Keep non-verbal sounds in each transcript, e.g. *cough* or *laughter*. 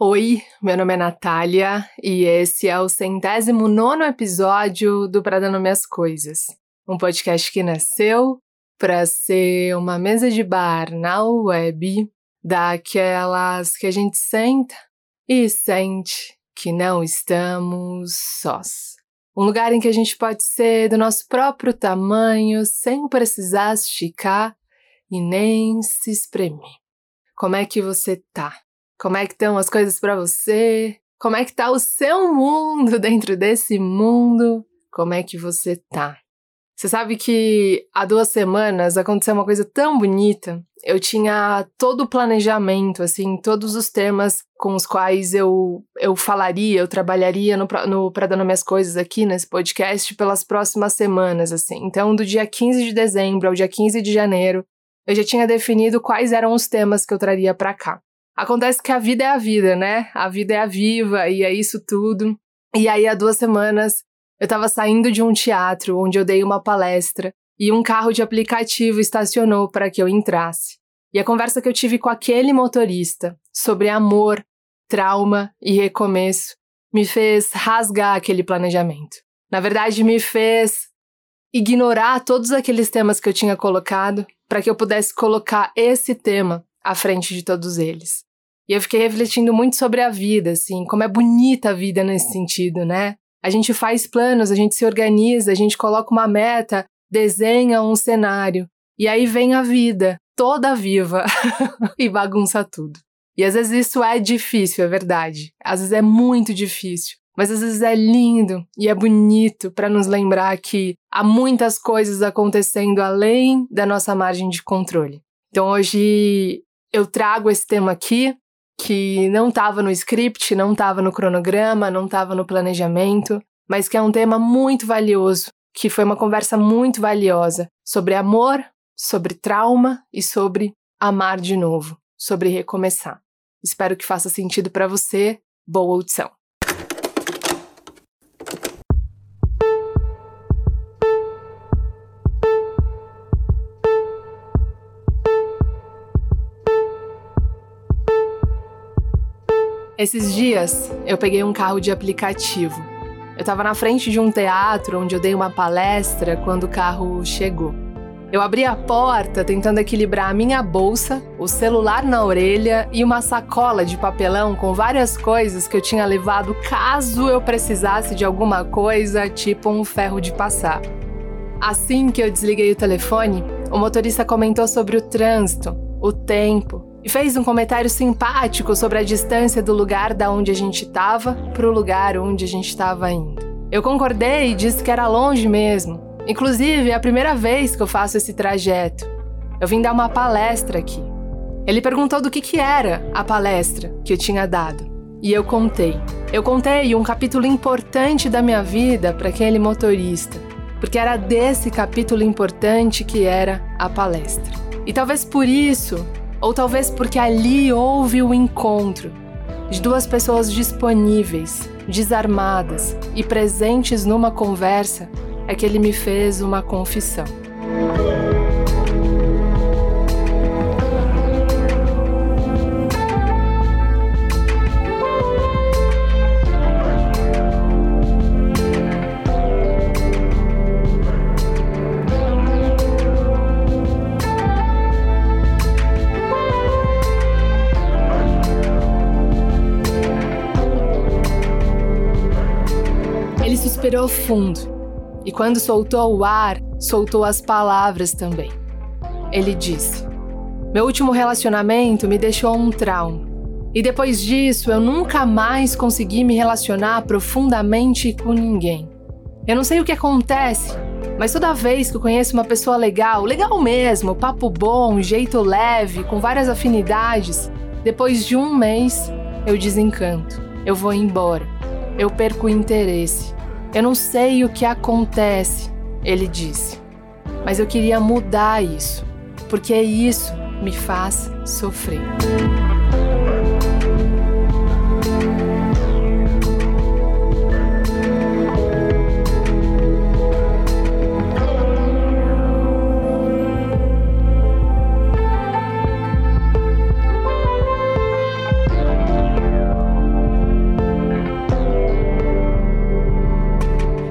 Oi, meu nome é Natália e esse é o centésimo nono episódio do Pra Minhas Coisas, um podcast que nasceu para ser uma mesa de bar na web, daquelas que a gente senta e sente que não estamos sós. Um lugar em que a gente pode ser do nosso próprio tamanho sem precisar esticar e nem se espremer. Como é que você tá? Como é que estão as coisas para você? Como é que tá o seu mundo *laughs* dentro desse mundo? Como é que você tá? Você sabe que há duas semanas aconteceu uma coisa tão bonita. Eu tinha todo o planejamento, assim, todos os temas com os quais eu, eu falaria, eu trabalharia no, no Dando Minhas Coisas aqui nesse podcast pelas próximas semanas, assim. Então, do dia 15 de dezembro ao dia 15 de janeiro, eu já tinha definido quais eram os temas que eu traria para cá. Acontece que a vida é a vida, né? A vida é a viva e é isso tudo. E aí, há duas semanas, eu estava saindo de um teatro onde eu dei uma palestra e um carro de aplicativo estacionou para que eu entrasse. E a conversa que eu tive com aquele motorista sobre amor, trauma e recomeço me fez rasgar aquele planejamento. Na verdade, me fez ignorar todos aqueles temas que eu tinha colocado para que eu pudesse colocar esse tema à frente de todos eles. E eu fiquei refletindo muito sobre a vida, assim, como é bonita a vida nesse sentido, né? A gente faz planos, a gente se organiza, a gente coloca uma meta, desenha um cenário. E aí vem a vida, toda viva, *laughs* e bagunça tudo. E às vezes isso é difícil, é verdade. Às vezes é muito difícil. Mas às vezes é lindo e é bonito para nos lembrar que há muitas coisas acontecendo além da nossa margem de controle. Então hoje eu trago esse tema aqui que não estava no script, não estava no cronograma, não estava no planejamento, mas que é um tema muito valioso, que foi uma conversa muito valiosa sobre amor, sobre trauma e sobre amar de novo, sobre recomeçar. Espero que faça sentido para você. Boa audição. Esses dias eu peguei um carro de aplicativo. Eu estava na frente de um teatro onde eu dei uma palestra quando o carro chegou. Eu abri a porta tentando equilibrar a minha bolsa, o celular na orelha e uma sacola de papelão com várias coisas que eu tinha levado caso eu precisasse de alguma coisa, tipo um ferro de passar. Assim que eu desliguei o telefone, o motorista comentou sobre o trânsito, o tempo, e fez um comentário simpático sobre a distância do lugar da onde a gente estava para o lugar onde a gente estava indo. Eu concordei e disse que era longe mesmo. Inclusive, é a primeira vez que eu faço esse trajeto. Eu vim dar uma palestra aqui. Ele perguntou do que, que era a palestra que eu tinha dado. E eu contei. Eu contei um capítulo importante da minha vida para aquele motorista, porque era desse capítulo importante que era a palestra. E talvez por isso ou talvez porque ali houve o encontro de duas pessoas disponíveis, desarmadas e presentes numa conversa, é que ele me fez uma confissão. Respirou fundo e, quando soltou o ar, soltou as palavras também. Ele disse: Meu último relacionamento me deixou um trauma. E depois disso, eu nunca mais consegui me relacionar profundamente com ninguém. Eu não sei o que acontece, mas toda vez que eu conheço uma pessoa legal, legal mesmo, papo bom, jeito leve, com várias afinidades, depois de um mês eu desencanto, eu vou embora, eu perco o interesse. Eu não sei o que acontece, ele disse, mas eu queria mudar isso, porque isso me faz sofrer.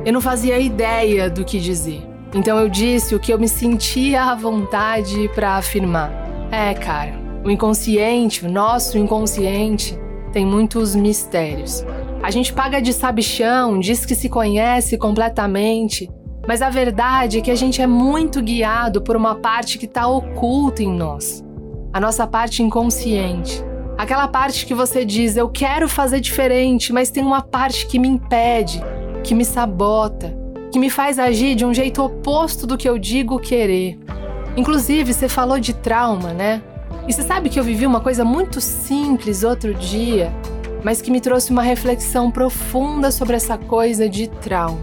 Eu não fazia ideia do que dizer. Então eu disse o que eu me sentia à vontade para afirmar. É, cara, o inconsciente, o nosso inconsciente, tem muitos mistérios. A gente paga de sabichão, diz que se conhece completamente, mas a verdade é que a gente é muito guiado por uma parte que está oculta em nós. A nossa parte inconsciente. Aquela parte que você diz, eu quero fazer diferente, mas tem uma parte que me impede, que me sabota, que me faz agir de um jeito oposto do que eu digo querer. Inclusive, você falou de trauma, né? E você sabe que eu vivi uma coisa muito simples outro dia, mas que me trouxe uma reflexão profunda sobre essa coisa de trauma.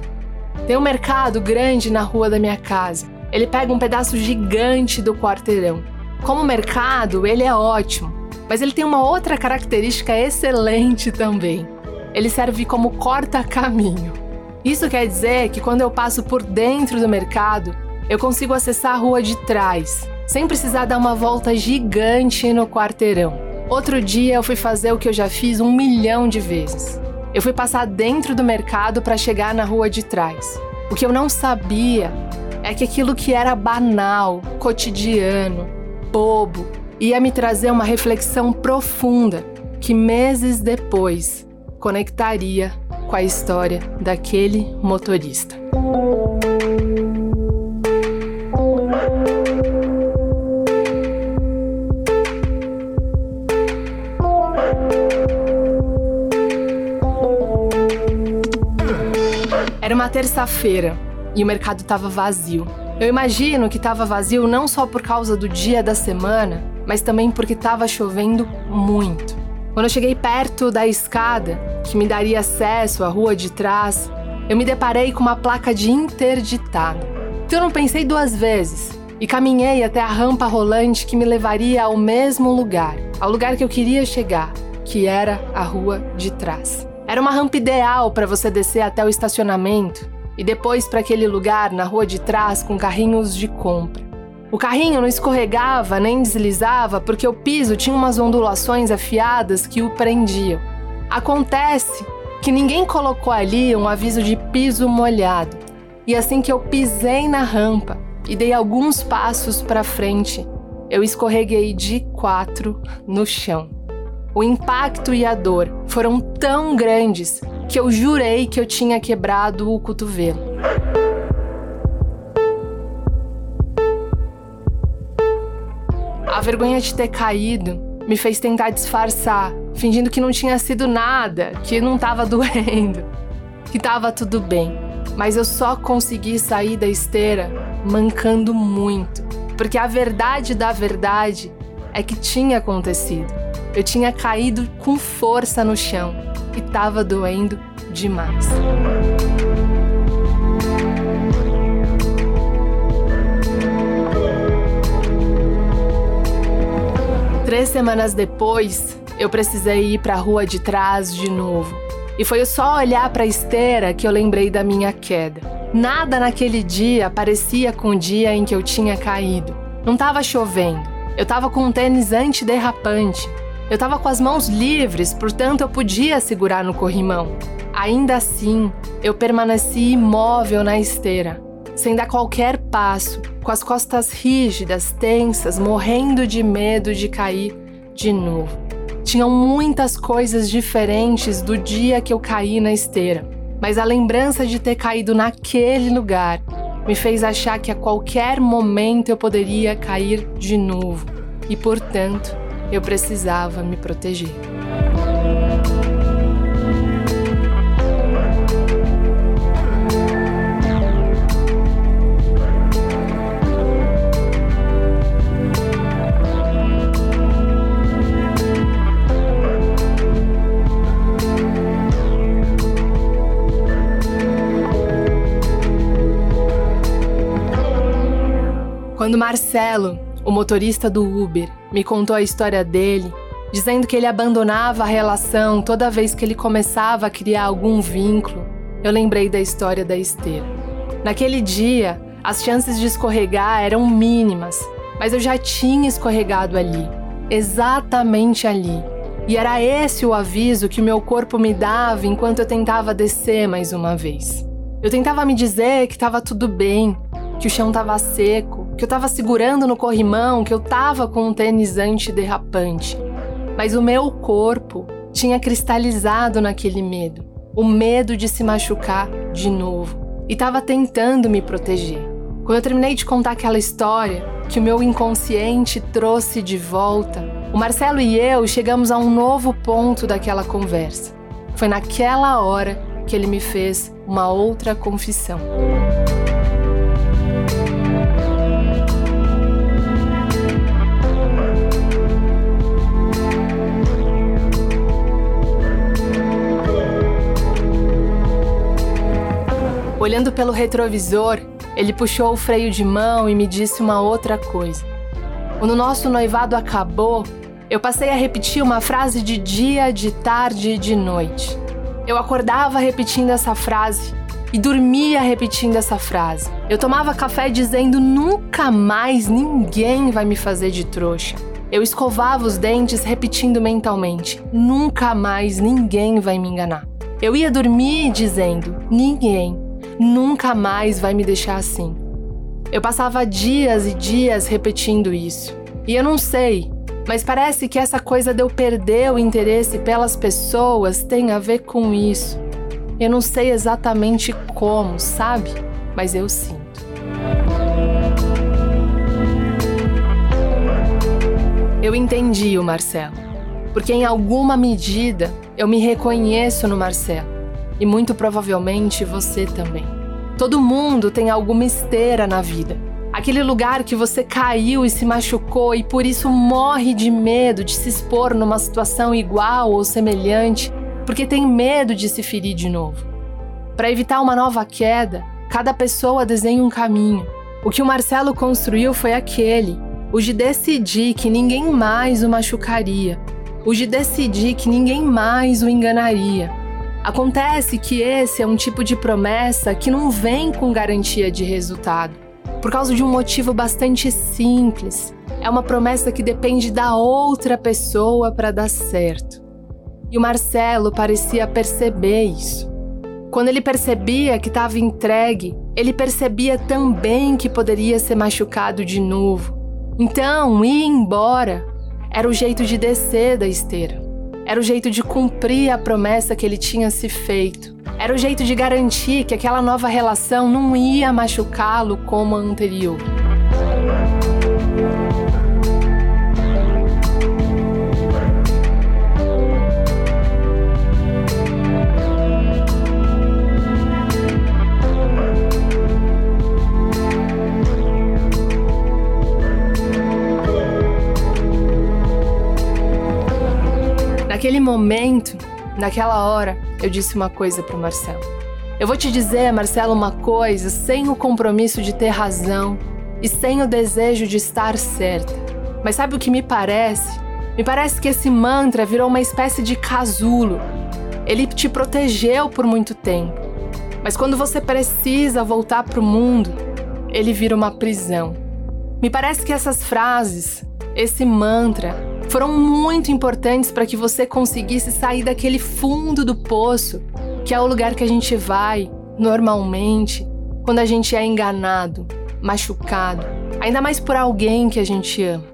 Tem um mercado grande na rua da minha casa. Ele pega um pedaço gigante do quarteirão. Como mercado, ele é ótimo, mas ele tem uma outra característica excelente também. Ele serve como corta-caminho. Isso quer dizer que quando eu passo por dentro do mercado, eu consigo acessar a rua de trás, sem precisar dar uma volta gigante no quarteirão. Outro dia eu fui fazer o que eu já fiz um milhão de vezes. Eu fui passar dentro do mercado para chegar na rua de trás. O que eu não sabia é que aquilo que era banal, cotidiano, bobo, ia me trazer uma reflexão profunda que meses depois conectaria com a história daquele motorista. Era uma terça-feira e o mercado estava vazio. Eu imagino que estava vazio não só por causa do dia da semana, mas também porque estava chovendo muito. Quando eu cheguei perto da escada, que me daria acesso à rua de trás, eu me deparei com uma placa de interditado. Então eu não pensei duas vezes e caminhei até a rampa rolante que me levaria ao mesmo lugar, ao lugar que eu queria chegar, que era a rua de trás. Era uma rampa ideal para você descer até o estacionamento e depois para aquele lugar na rua de trás com carrinhos de compra. O carrinho não escorregava nem deslizava porque o piso tinha umas ondulações afiadas que o prendiam. Acontece que ninguém colocou ali um aviso de piso molhado. E assim que eu pisei na rampa e dei alguns passos para frente, eu escorreguei de quatro no chão. O impacto e a dor foram tão grandes que eu jurei que eu tinha quebrado o cotovelo. A vergonha de ter caído me fez tentar disfarçar, fingindo que não tinha sido nada, que não estava *laughs* doendo, que estava tudo bem. Mas eu só consegui sair da esteira mancando muito, porque a verdade da verdade é que tinha acontecido. Eu tinha caído com força no chão e estava doendo demais. Semanas depois, eu precisei ir para a rua de trás de novo. E foi só olhar para a esteira que eu lembrei da minha queda. Nada naquele dia parecia com o dia em que eu tinha caído. Não estava chovendo. Eu estava com um tênis antiderrapante. Eu estava com as mãos livres, portanto eu podia segurar no corrimão. Ainda assim, eu permaneci imóvel na esteira, sem dar qualquer passo, com as costas rígidas, tensas, morrendo de medo de cair de novo. Tinham muitas coisas diferentes do dia que eu caí na esteira, mas a lembrança de ter caído naquele lugar me fez achar que a qualquer momento eu poderia cair de novo e, portanto, eu precisava me proteger. Quando Marcelo, o motorista do Uber, me contou a história dele, dizendo que ele abandonava a relação toda vez que ele começava a criar algum vínculo, eu lembrei da história da esteira. Naquele dia, as chances de escorregar eram mínimas, mas eu já tinha escorregado ali, exatamente ali. E era esse o aviso que meu corpo me dava enquanto eu tentava descer mais uma vez. Eu tentava me dizer que estava tudo bem, que o chão estava seco, que eu estava segurando no corrimão, que eu estava com um tênis antiderrapante. Mas o meu corpo tinha cristalizado naquele medo, o medo de se machucar de novo, e estava tentando me proteger. Quando eu terminei de contar aquela história que o meu inconsciente trouxe de volta, o Marcelo e eu chegamos a um novo ponto daquela conversa. Foi naquela hora que ele me fez uma outra confissão. Olhando pelo retrovisor, ele puxou o freio de mão e me disse uma outra coisa. Quando o nosso noivado acabou, eu passei a repetir uma frase de dia, de tarde e de noite. Eu acordava repetindo essa frase e dormia repetindo essa frase. Eu tomava café dizendo nunca mais ninguém vai me fazer de trouxa. Eu escovava os dentes repetindo mentalmente: nunca mais ninguém vai me enganar. Eu ia dormir dizendo: ninguém, nunca mais vai me deixar assim. Eu passava dias e dias repetindo isso. E eu não sei, mas parece que essa coisa de eu perder o interesse pelas pessoas tem a ver com isso. Eu não sei exatamente como, sabe? Mas eu sinto. Eu entendi o Marcelo, porque em alguma medida eu me reconheço no Marcelo e muito provavelmente você também. Todo mundo tem alguma esteira na vida. Aquele lugar que você caiu e se machucou e por isso morre de medo de se expor numa situação igual ou semelhante, porque tem medo de se ferir de novo. Para evitar uma nova queda, cada pessoa desenha um caminho. O que o Marcelo construiu foi aquele, o de decidir que ninguém mais o machucaria, o de decidir que ninguém mais o enganaria Acontece que esse é um tipo de promessa que não vem com garantia de resultado, por causa de um motivo bastante simples. É uma promessa que depende da outra pessoa para dar certo. E o Marcelo parecia perceber isso. Quando ele percebia que estava entregue, ele percebia também que poderia ser machucado de novo. Então, ir embora era o jeito de descer da esteira. Era o jeito de cumprir a promessa que ele tinha se feito. Era o jeito de garantir que aquela nova relação não ia machucá-lo como a anterior. Momento, naquela hora, eu disse uma coisa para Marcelo. Eu vou te dizer, Marcelo, uma coisa sem o compromisso de ter razão e sem o desejo de estar certa. Mas sabe o que me parece? Me parece que esse mantra virou uma espécie de casulo. Ele te protegeu por muito tempo. Mas quando você precisa voltar para o mundo, ele vira uma prisão. Me parece que essas frases, esse mantra, foram muito importantes para que você conseguisse sair daquele fundo do poço, que é o lugar que a gente vai normalmente quando a gente é enganado, machucado, ainda mais por alguém que a gente ama.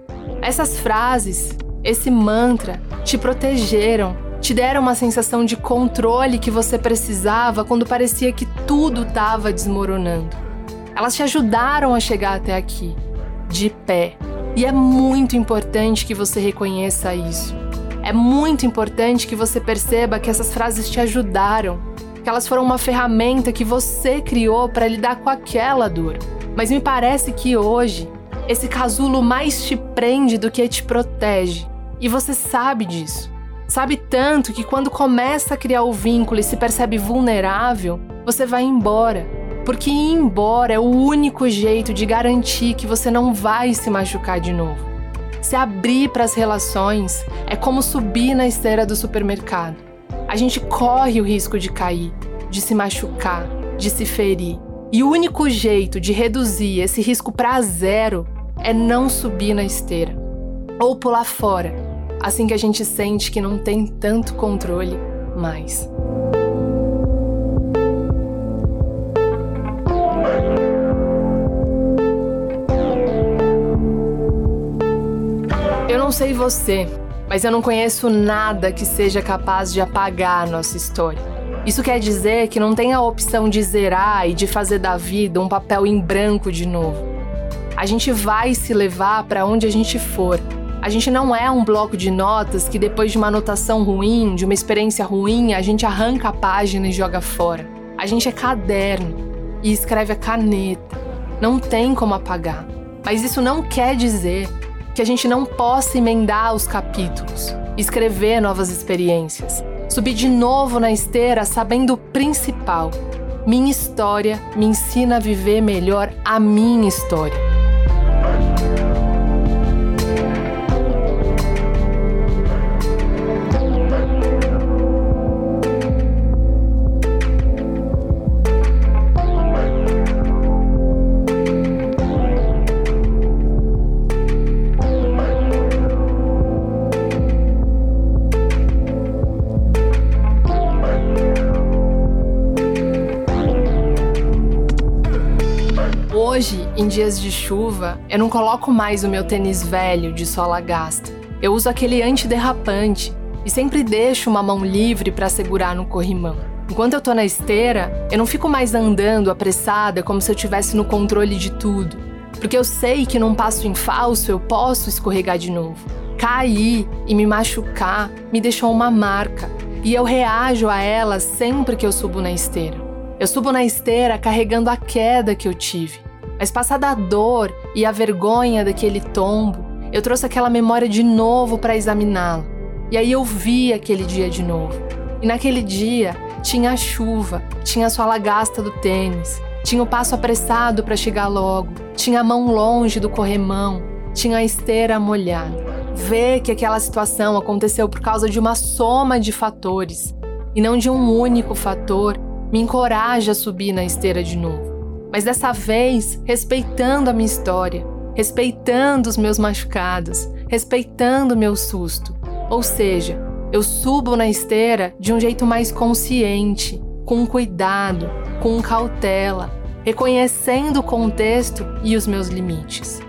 Essas frases, esse mantra, te protegeram, te deram uma sensação de controle que você precisava quando parecia que tudo estava desmoronando. Elas te ajudaram a chegar até aqui, de pé, e é muito importante que você reconheça isso. É muito importante que você perceba que essas frases te ajudaram, que elas foram uma ferramenta que você criou para lidar com aquela dor. Mas me parece que hoje esse casulo mais te prende do que te protege. E você sabe disso. Sabe tanto que quando começa a criar o vínculo e se percebe vulnerável, você vai embora porque ir embora é o único jeito de garantir que você não vai se machucar de novo. Se abrir para as relações é como subir na esteira do supermercado. A gente corre o risco de cair, de se machucar, de se ferir. E o único jeito de reduzir esse risco para zero é não subir na esteira ou pular fora, assim que a gente sente que não tem tanto controle mais. Não sei você, mas eu não conheço nada que seja capaz de apagar nossa história. Isso quer dizer que não tem a opção de zerar e de fazer da vida um papel em branco de novo. A gente vai se levar para onde a gente for. A gente não é um bloco de notas que depois de uma anotação ruim, de uma experiência ruim, a gente arranca a página e joga fora. A gente é caderno e escreve a caneta. Não tem como apagar. Mas isso não quer dizer que a gente não possa emendar os capítulos, escrever novas experiências, subir de novo na esteira sabendo o principal. Minha história me ensina a viver melhor a minha história. Dias de chuva, eu não coloco mais o meu tênis velho de sola gasta. Eu uso aquele antiderrapante e sempre deixo uma mão livre para segurar no corrimão. Enquanto eu tô na esteira, eu não fico mais andando apressada como se eu tivesse no controle de tudo, porque eu sei que num passo em falso eu posso escorregar de novo. Cair e me machucar me deixou uma marca, e eu reajo a ela sempre que eu subo na esteira. Eu subo na esteira carregando a queda que eu tive. Mas passada a dor e a vergonha daquele tombo, eu trouxe aquela memória de novo para examiná-la. E aí eu vi aquele dia de novo. E naquele dia tinha a chuva, tinha a sola gasta do tênis, tinha o passo apressado para chegar logo, tinha a mão longe do corremão, tinha a esteira molhada. Ver que aquela situação aconteceu por causa de uma soma de fatores e não de um único fator me encoraja a subir na esteira de novo mas dessa vez respeitando a minha história, respeitando os meus machucados, respeitando o meu susto. Ou seja, eu subo na esteira de um jeito mais consciente, com cuidado, com cautela, reconhecendo o contexto e os meus limites.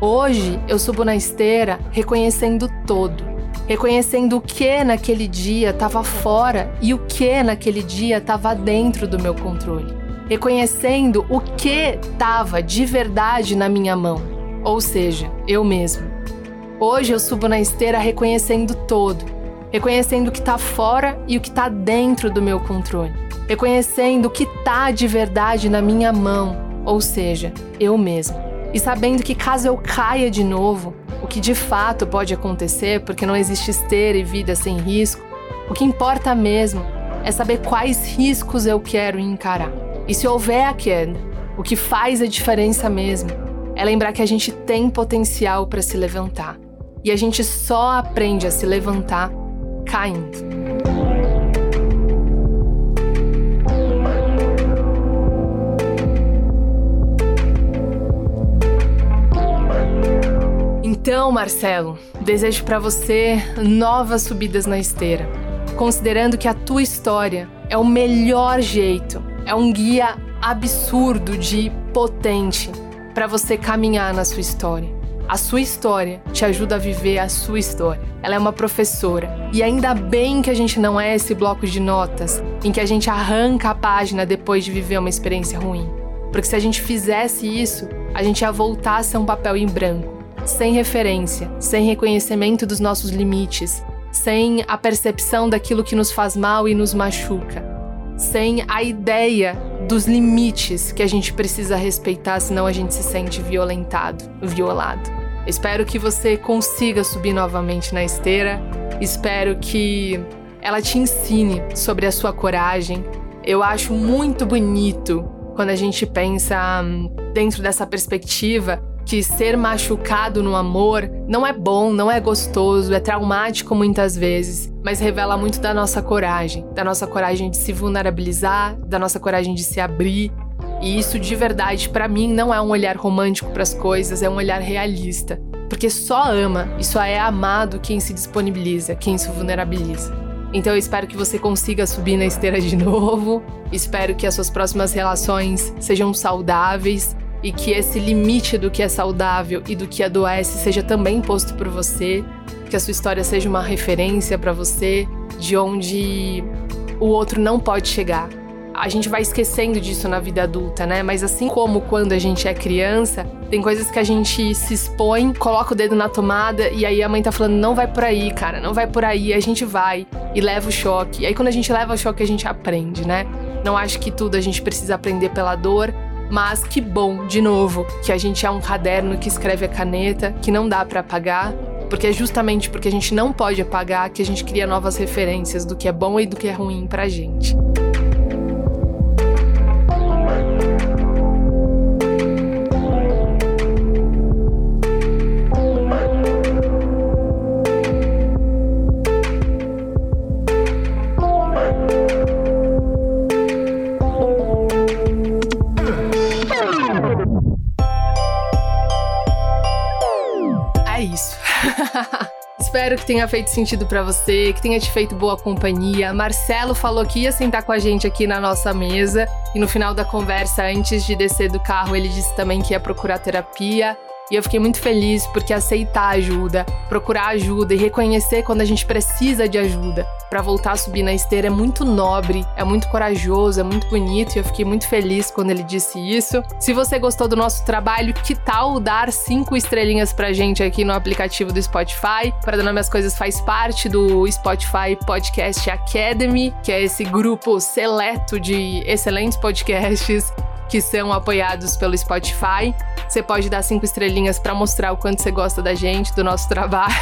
Hoje eu subo na esteira reconhecendo todo, reconhecendo o que naquele dia estava fora e o que naquele dia estava dentro do meu controle reconhecendo o que estava de verdade na minha mão, ou seja, eu mesmo. Hoje eu subo na esteira reconhecendo todo, reconhecendo o que está fora e o que está dentro do meu controle, reconhecendo o que está de verdade na minha mão, ou seja, eu mesmo. E sabendo que caso eu caia de novo, o que de fato pode acontecer, porque não existe esteira e vida sem risco, o que importa mesmo é saber quais riscos eu quero encarar. E se houver a queda, o que faz a diferença mesmo é lembrar que a gente tem potencial para se levantar. E a gente só aprende a se levantar caindo. Então, Marcelo, desejo para você novas subidas na esteira, considerando que a tua história é o melhor jeito é um guia absurdo de potente para você caminhar na sua história. A sua história te ajuda a viver a sua história. Ela é uma professora. E ainda bem que a gente não é esse bloco de notas em que a gente arranca a página depois de viver uma experiência ruim. Porque se a gente fizesse isso, a gente ia voltar a ser um papel em branco, sem referência, sem reconhecimento dos nossos limites, sem a percepção daquilo que nos faz mal e nos machuca sem a ideia dos limites que a gente precisa respeitar, senão a gente se sente violentado, violado. Espero que você consiga subir novamente na esteira. Espero que ela te ensine sobre a sua coragem. Eu acho muito bonito quando a gente pensa hum, dentro dessa perspectiva que ser machucado no amor não é bom, não é gostoso, é traumático muitas vezes, mas revela muito da nossa coragem, da nossa coragem de se vulnerabilizar, da nossa coragem de se abrir. E isso de verdade, para mim, não é um olhar romântico para as coisas, é um olhar realista. Porque só ama e só é amado quem se disponibiliza, quem se vulnerabiliza. Então eu espero que você consiga subir na esteira de *laughs* novo. Espero que as suas próximas relações sejam saudáveis e que esse limite do que é saudável e do que adoece seja também posto por você que a sua história seja uma referência para você de onde o outro não pode chegar. A gente vai esquecendo disso na vida adulta, né? Mas assim como quando a gente é criança, tem coisas que a gente se expõe, coloca o dedo na tomada e aí a mãe tá falando: não vai por aí, cara, não vai por aí. A gente vai e leva o choque. E aí quando a gente leva o choque, a gente aprende, né? Não acho que tudo a gente precisa aprender pela dor, mas que bom, de novo, que a gente é um caderno que escreve a caneta, que não dá para apagar, porque é justamente porque a gente não pode apagar que a gente cria novas referências do que é bom e do que é ruim pra gente. Espero que tenha feito sentido para você, que tenha te feito boa companhia. Marcelo falou que ia sentar com a gente aqui na nossa mesa e no final da conversa, antes de descer do carro, ele disse também que ia procurar terapia. E eu fiquei muito feliz porque aceitar ajuda, procurar ajuda e reconhecer quando a gente precisa de ajuda para voltar a subir na esteira é muito nobre, é muito corajoso, é muito bonito e eu fiquei muito feliz quando ele disse isso. Se você gostou do nosso trabalho, que tal dar cinco estrelinhas pra gente aqui no aplicativo do Spotify? Para dar Minhas Coisas faz parte do Spotify Podcast Academy, que é esse grupo seleto de excelentes podcasts que são apoiados pelo Spotify. Você pode dar cinco estrelinhas para mostrar o quanto você gosta da gente, do nosso *laughs* trabalho.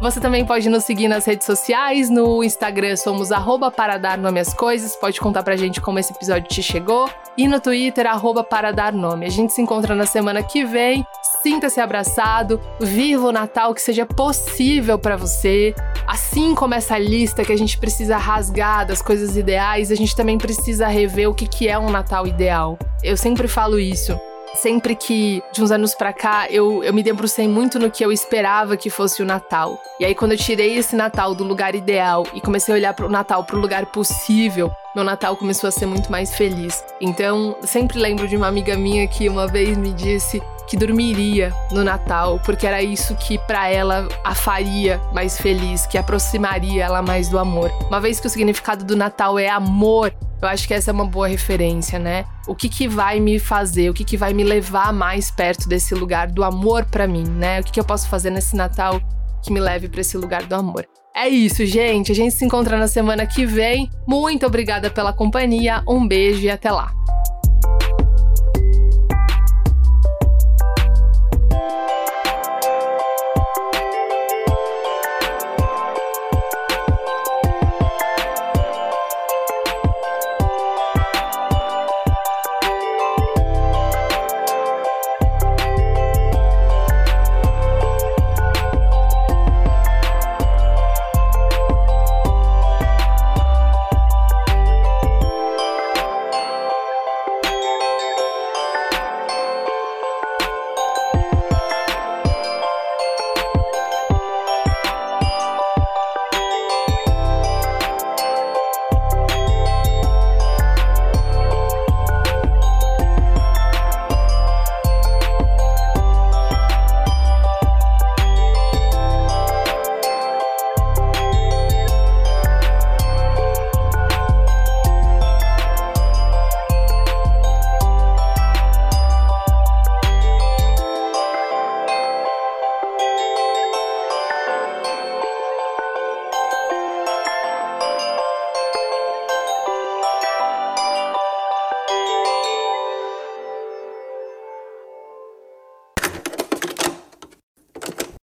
Você também pode nos seguir nas redes sociais, no Instagram somos arroba para dar nome às coisas, pode contar pra gente como esse episódio te chegou. E no Twitter, arroba para dar nome. A gente se encontra na semana que vem. Sinta-se abraçado, viva o Natal que seja possível para você. Assim como essa lista que a gente precisa rasgar das coisas ideais, a gente também precisa rever o que, que é um Natal ideal. Eu sempre falo isso. Sempre que, de uns anos pra cá, eu, eu me debrucei muito no que eu esperava que fosse o Natal. E aí, quando eu tirei esse Natal do lugar ideal e comecei a olhar pro Natal pro lugar possível, meu Natal começou a ser muito mais feliz. Então, sempre lembro de uma amiga minha que uma vez me disse que dormiria no Natal, porque era isso que para ela a faria mais feliz, que aproximaria ela mais do amor. Uma vez que o significado do Natal é amor, eu acho que essa é uma boa referência, né? O que que vai me fazer, o que que vai me levar mais perto desse lugar do amor para mim, né? O que que eu posso fazer nesse Natal que me leve para esse lugar do amor? É isso, gente. A gente se encontra na semana que vem. Muito obrigada pela companhia. Um beijo e até lá.